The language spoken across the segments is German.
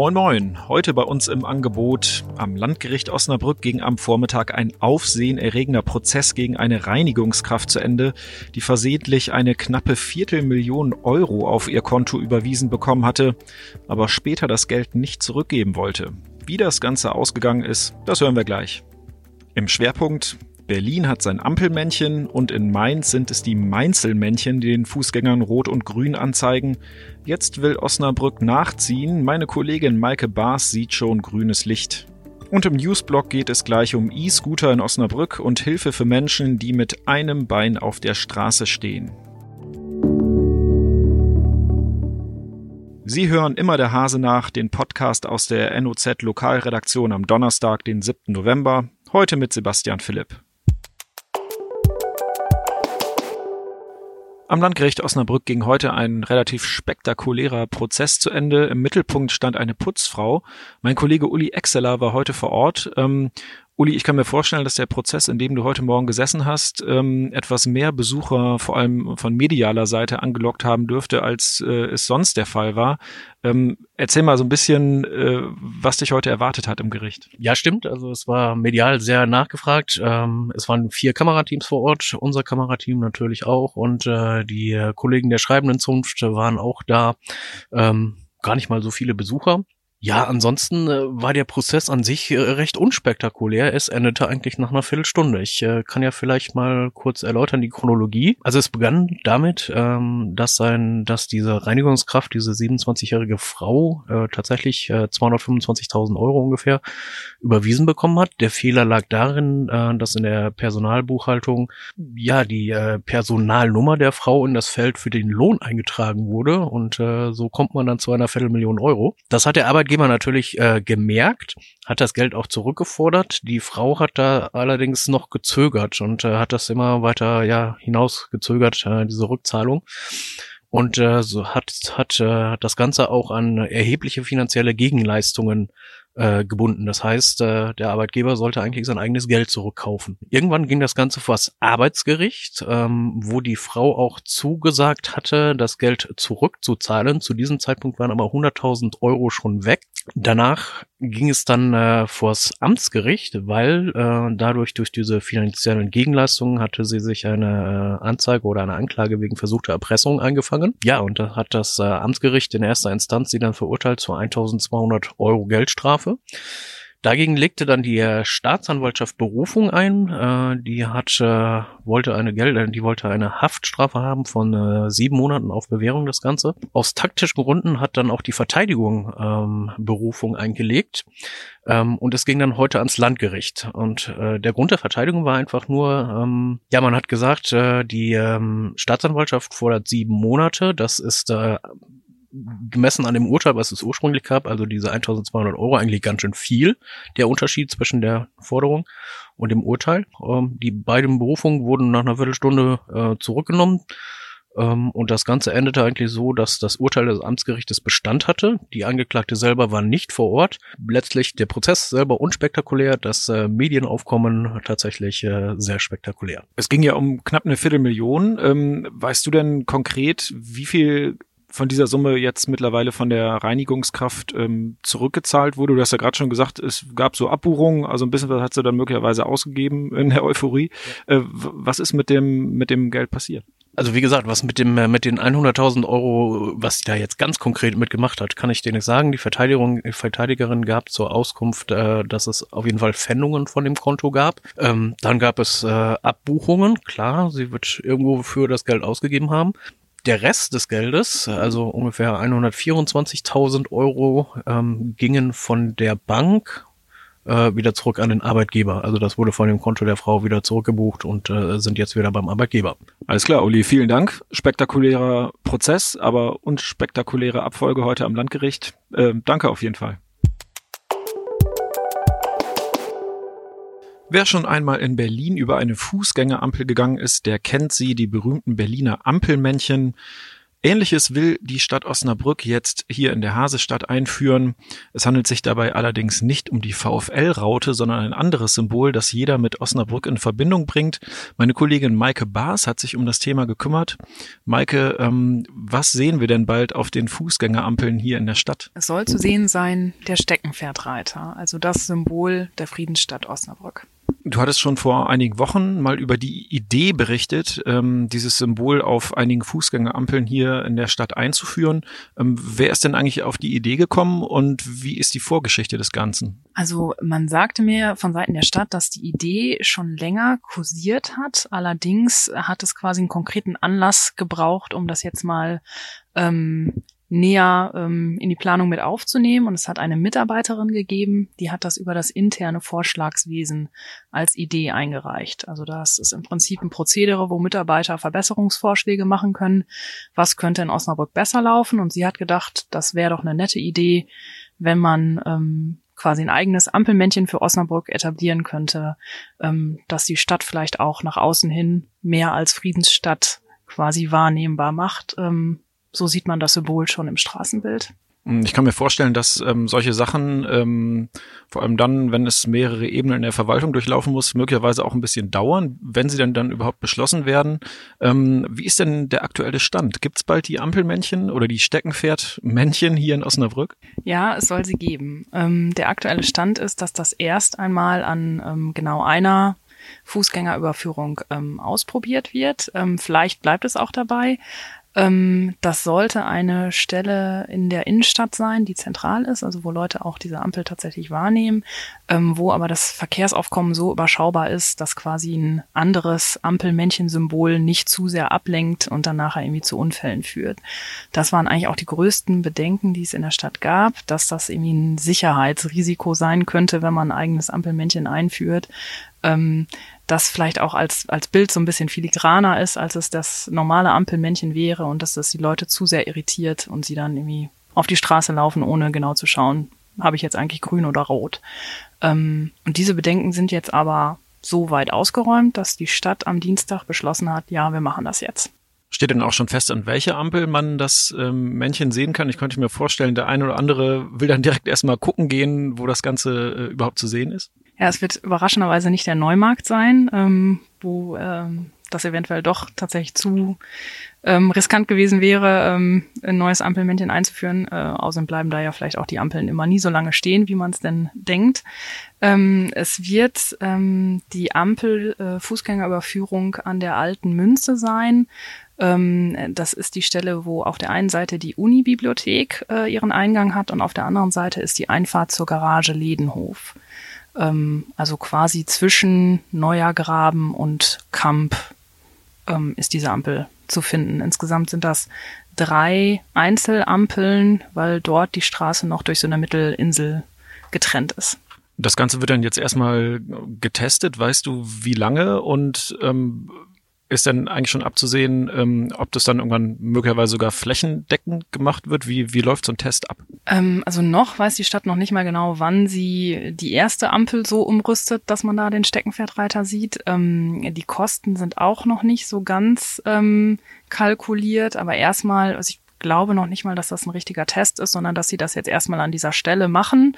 Moin Moin, heute bei uns im Angebot am Landgericht Osnabrück ging am Vormittag ein aufsehenerregender Prozess gegen eine Reinigungskraft zu Ende, die versehentlich eine knappe Viertelmillion Euro auf ihr Konto überwiesen bekommen hatte, aber später das Geld nicht zurückgeben wollte. Wie das Ganze ausgegangen ist, das hören wir gleich. Im Schwerpunkt Berlin hat sein Ampelmännchen und in Mainz sind es die Mainzelmännchen, die den Fußgängern Rot und Grün anzeigen. Jetzt will Osnabrück nachziehen. Meine Kollegin Maike Baas sieht schon grünes Licht. Und im Newsblog geht es gleich um E-Scooter in Osnabrück und Hilfe für Menschen, die mit einem Bein auf der Straße stehen. Sie hören immer der Hase nach, den Podcast aus der NOZ Lokalredaktion am Donnerstag, den 7. November, heute mit Sebastian Philipp. Am Landgericht Osnabrück ging heute ein relativ spektakulärer Prozess zu Ende. Im Mittelpunkt stand eine Putzfrau. Mein Kollege Uli Exeler war heute vor Ort ähm, Uli, ich kann mir vorstellen, dass der Prozess, in dem du heute Morgen gesessen hast, ähm, etwas mehr Besucher, vor allem von medialer Seite, angelockt haben dürfte, als äh, es sonst der Fall war. Ähm, erzähl mal so ein bisschen, äh, was dich heute erwartet hat im Gericht. Ja, stimmt. Also es war medial sehr nachgefragt. Ähm, es waren vier Kamerateams vor Ort, unser Kamerateam natürlich auch und äh, die Kollegen der schreibenden Zunft waren auch da. Ähm, gar nicht mal so viele Besucher. Ja, ansonsten äh, war der Prozess an sich äh, recht unspektakulär. Es endete eigentlich nach einer Viertelstunde. Ich äh, kann ja vielleicht mal kurz erläutern die Chronologie. Also es begann damit, ähm, dass sein, dass diese Reinigungskraft, diese 27-jährige Frau, äh, tatsächlich äh, 225.000 Euro ungefähr überwiesen bekommen hat. Der Fehler lag darin, äh, dass in der Personalbuchhaltung ja die äh, Personalnummer der Frau in das Feld für den Lohn eingetragen wurde und äh, so kommt man dann zu einer Viertelmillion Euro. Das hat der Arbeit Arbeitgeber natürlich äh, gemerkt, hat das Geld auch zurückgefordert. Die Frau hat da allerdings noch gezögert und äh, hat das immer weiter ja hinausgezögert, äh, diese Rückzahlung. Und äh, so hat, hat äh, das Ganze auch an erhebliche finanzielle Gegenleistungen äh, gebunden. Das heißt, äh, der Arbeitgeber sollte eigentlich sein eigenes Geld zurückkaufen. Irgendwann ging das Ganze vor das Arbeitsgericht, ähm, wo die Frau auch zugesagt hatte, das Geld zurückzuzahlen. Zu diesem Zeitpunkt waren aber 100.000 Euro schon weg. Danach ging es dann äh, vors Amtsgericht, weil äh, dadurch durch diese finanziellen Gegenleistungen hatte sie sich eine äh, Anzeige oder eine Anklage wegen versuchter Erpressung eingefangen. Ja, und da hat das äh, Amtsgericht in erster Instanz sie dann verurteilt zu 1200 Euro Geldstrafe. Dagegen legte dann die äh, Staatsanwaltschaft Berufung ein. Äh, die hat äh, wollte eine Geld, äh, die wollte eine Haftstrafe haben von äh, sieben Monaten auf Bewährung das Ganze. Aus taktischen Gründen hat dann auch die Verteidigung ähm, Berufung eingelegt ähm, und es ging dann heute ans Landgericht. Und äh, der Grund der Verteidigung war einfach nur, ähm, ja, man hat gesagt, äh, die ähm, Staatsanwaltschaft fordert sieben Monate. Das ist äh, gemessen an dem Urteil, was es ursprünglich gab, also diese 1200 Euro, eigentlich ganz schön viel, der Unterschied zwischen der Forderung und dem Urteil. Ähm, die beiden Berufungen wurden nach einer Viertelstunde äh, zurückgenommen. Ähm, und das Ganze endete eigentlich so, dass das Urteil des Amtsgerichtes Bestand hatte. Die Angeklagte selber war nicht vor Ort. Letztlich der Prozess selber unspektakulär, das äh, Medienaufkommen tatsächlich äh, sehr spektakulär. Es ging ja um knapp eine Viertelmillion. Ähm, weißt du denn konkret, wie viel von dieser Summe jetzt mittlerweile von der Reinigungskraft ähm, zurückgezahlt wurde. Du hast ja gerade schon gesagt, es gab so Abbuchungen, also ein bisschen was hat sie dann möglicherweise ausgegeben in der Euphorie. Ja. Äh, was ist mit dem, mit dem Geld passiert? Also wie gesagt, was mit dem äh, mit den 100.000 Euro, was sie da jetzt ganz konkret mitgemacht hat, kann ich dir nicht sagen. Die Verteidigung, die Verteidigerin gab zur Auskunft, äh, dass es auf jeden Fall Pfändungen von dem Konto gab. Ähm, dann gab es äh, Abbuchungen, klar, sie wird irgendwo für das Geld ausgegeben haben der Rest des Geldes, also ungefähr 124.000 Euro, ähm, gingen von der Bank äh, wieder zurück an den Arbeitgeber. Also das wurde von dem Konto der Frau wieder zurückgebucht und äh, sind jetzt wieder beim Arbeitgeber. Alles klar, Uli, vielen Dank. Spektakulärer Prozess, aber unspektakuläre Abfolge heute am Landgericht. Äh, danke auf jeden Fall. Wer schon einmal in Berlin über eine Fußgängerampel gegangen ist, der kennt sie, die berühmten Berliner Ampelmännchen. Ähnliches will die Stadt Osnabrück jetzt hier in der Hasestadt einführen. Es handelt sich dabei allerdings nicht um die VfL-Raute, sondern ein anderes Symbol, das jeder mit Osnabrück in Verbindung bringt. Meine Kollegin Maike Baas hat sich um das Thema gekümmert. Maike, ähm, was sehen wir denn bald auf den Fußgängerampeln hier in der Stadt? Es soll zu sehen sein der Steckenpferdreiter, also das Symbol der Friedensstadt Osnabrück. Du hattest schon vor einigen Wochen mal über die Idee berichtet, ähm, dieses Symbol auf einigen Fußgängerampeln hier in der Stadt einzuführen. Ähm, wer ist denn eigentlich auf die Idee gekommen und wie ist die Vorgeschichte des Ganzen? Also man sagte mir von Seiten der Stadt, dass die Idee schon länger kursiert hat. Allerdings hat es quasi einen konkreten Anlass gebraucht, um das jetzt mal ähm, näher ähm, in die Planung mit aufzunehmen. Und es hat eine Mitarbeiterin gegeben, die hat das über das interne Vorschlagswesen als Idee eingereicht. Also das ist im Prinzip ein Prozedere, wo Mitarbeiter Verbesserungsvorschläge machen können. Was könnte in Osnabrück besser laufen? Und sie hat gedacht, das wäre doch eine nette Idee, wenn man ähm, quasi ein eigenes Ampelmännchen für Osnabrück etablieren könnte, ähm, dass die Stadt vielleicht auch nach außen hin mehr als Friedensstadt quasi wahrnehmbar macht. Ähm, so sieht man das Symbol schon im Straßenbild. Hm, ich kann mir vorstellen, dass ähm, solche Sachen, ähm, vor allem dann, wenn es mehrere Ebenen in der Verwaltung durchlaufen muss, möglicherweise auch ein bisschen dauern, wenn sie dann, dann überhaupt beschlossen werden. Ähm, wie ist denn der aktuelle Stand? Gibt es bald die Ampelmännchen oder die Steckenpferdmännchen hier in Osnabrück? Ja, es soll sie geben. Ähm, der aktuelle Stand ist, dass das erst einmal an ähm, genau einer Fußgängerüberführung ähm, ausprobiert wird. Ähm, vielleicht bleibt es auch dabei. Ähm, das sollte eine Stelle in der Innenstadt sein, die zentral ist, also wo Leute auch diese Ampel tatsächlich wahrnehmen, ähm, wo aber das Verkehrsaufkommen so überschaubar ist, dass quasi ein anderes Ampelmännchensymbol nicht zu sehr ablenkt und dann nachher irgendwie zu Unfällen führt. Das waren eigentlich auch die größten Bedenken, die es in der Stadt gab, dass das irgendwie ein Sicherheitsrisiko sein könnte, wenn man ein eigenes Ampelmännchen einführt. Ähm, das vielleicht auch als, als Bild so ein bisschen filigraner ist, als es das normale Ampelmännchen wäre und dass das die Leute zu sehr irritiert und sie dann irgendwie auf die Straße laufen, ohne genau zu schauen, habe ich jetzt eigentlich grün oder rot. Ähm, und diese Bedenken sind jetzt aber so weit ausgeräumt, dass die Stadt am Dienstag beschlossen hat, ja, wir machen das jetzt. Steht denn auch schon fest, an welcher Ampel man das ähm, Männchen sehen kann? Ich könnte mir vorstellen, der eine oder andere will dann direkt erstmal gucken gehen, wo das Ganze äh, überhaupt zu sehen ist. Ja, es wird überraschenderweise nicht der Neumarkt sein, ähm, wo ähm, das eventuell doch tatsächlich zu ähm, riskant gewesen wäre, ähm, ein neues Ampelmännchen einzuführen. Äh, außerdem bleiben da ja vielleicht auch die Ampeln immer nie so lange stehen, wie man es denn denkt. Ähm, es wird ähm, die Ampel äh, an der alten Münze sein. Ähm, das ist die Stelle, wo auf der einen Seite die Unibibliothek äh, ihren Eingang hat und auf der anderen Seite ist die Einfahrt zur Garage Ledenhof ähm, also quasi zwischen Neuergraben und Kamp ähm, ist diese Ampel zu finden. Insgesamt sind das drei Einzelampeln, weil dort die Straße noch durch so eine Mittelinsel getrennt ist. Das Ganze wird dann jetzt erstmal getestet. Weißt du, wie lange und ähm, ist denn eigentlich schon abzusehen, ähm, ob das dann irgendwann möglicherweise sogar flächendeckend gemacht wird? Wie, wie läuft so ein Test ab? Ähm, also noch weiß die Stadt noch nicht mal genau, wann sie die erste Ampel so umrüstet, dass man da den Steckenpferdreiter sieht. Ähm, die Kosten sind auch noch nicht so ganz ähm, kalkuliert, aber erstmal, also ich glaube noch nicht mal, dass das ein richtiger Test ist, sondern dass sie das jetzt erstmal an dieser Stelle machen.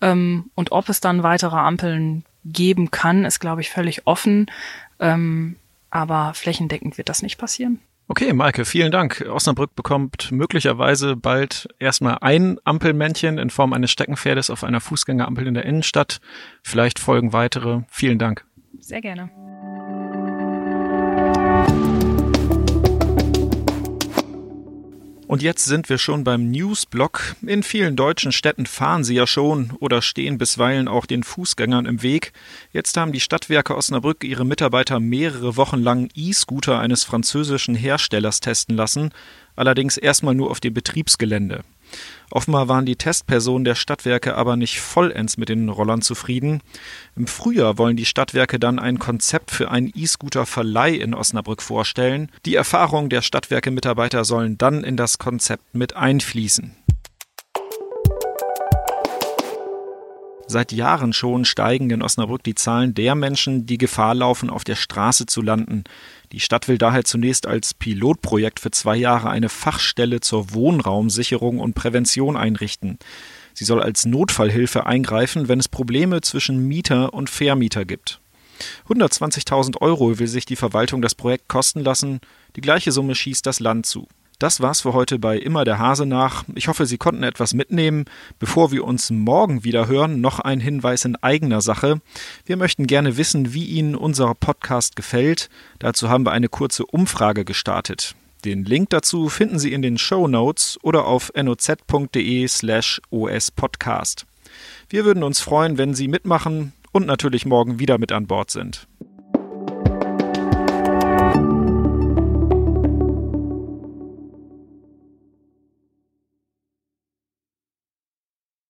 Ähm, und ob es dann weitere Ampeln geben kann, ist, glaube ich, völlig offen. Ähm, aber flächendeckend wird das nicht passieren. Okay, Maike, vielen Dank. Osnabrück bekommt möglicherweise bald erstmal ein Ampelmännchen in Form eines Steckenpferdes auf einer Fußgängerampel in der Innenstadt. Vielleicht folgen weitere. Vielen Dank. Sehr gerne. Und jetzt sind wir schon beim Newsblock. In vielen deutschen Städten fahren sie ja schon oder stehen bisweilen auch den Fußgängern im Weg. Jetzt haben die Stadtwerke Osnabrück ihre Mitarbeiter mehrere Wochen lang E-Scooter eines französischen Herstellers testen lassen, allerdings erstmal nur auf dem Betriebsgelände. Offenbar waren die Testpersonen der Stadtwerke aber nicht vollends mit den Rollern zufrieden. Im Frühjahr wollen die Stadtwerke dann ein Konzept für einen E-Scooter-Verleih in Osnabrück vorstellen. Die Erfahrungen der Stadtwerke-Mitarbeiter sollen dann in das Konzept mit einfließen. Seit Jahren schon steigen in Osnabrück die Zahlen der Menschen, die Gefahr laufen, auf der Straße zu landen. Die Stadt will daher zunächst als Pilotprojekt für zwei Jahre eine Fachstelle zur Wohnraumsicherung und Prävention einrichten. Sie soll als Notfallhilfe eingreifen, wenn es Probleme zwischen Mieter und Vermieter gibt. 120.000 Euro will sich die Verwaltung das Projekt kosten lassen. Die gleiche Summe schießt das Land zu. Das war's für heute bei Immer der Hase nach. Ich hoffe, Sie konnten etwas mitnehmen. Bevor wir uns morgen wieder hören, noch ein Hinweis in eigener Sache. Wir möchten gerne wissen, wie Ihnen unser Podcast gefällt. Dazu haben wir eine kurze Umfrage gestartet. Den Link dazu finden Sie in den Show Notes oder auf noz.de slash ospodcast. Wir würden uns freuen, wenn Sie mitmachen und natürlich morgen wieder mit an Bord sind.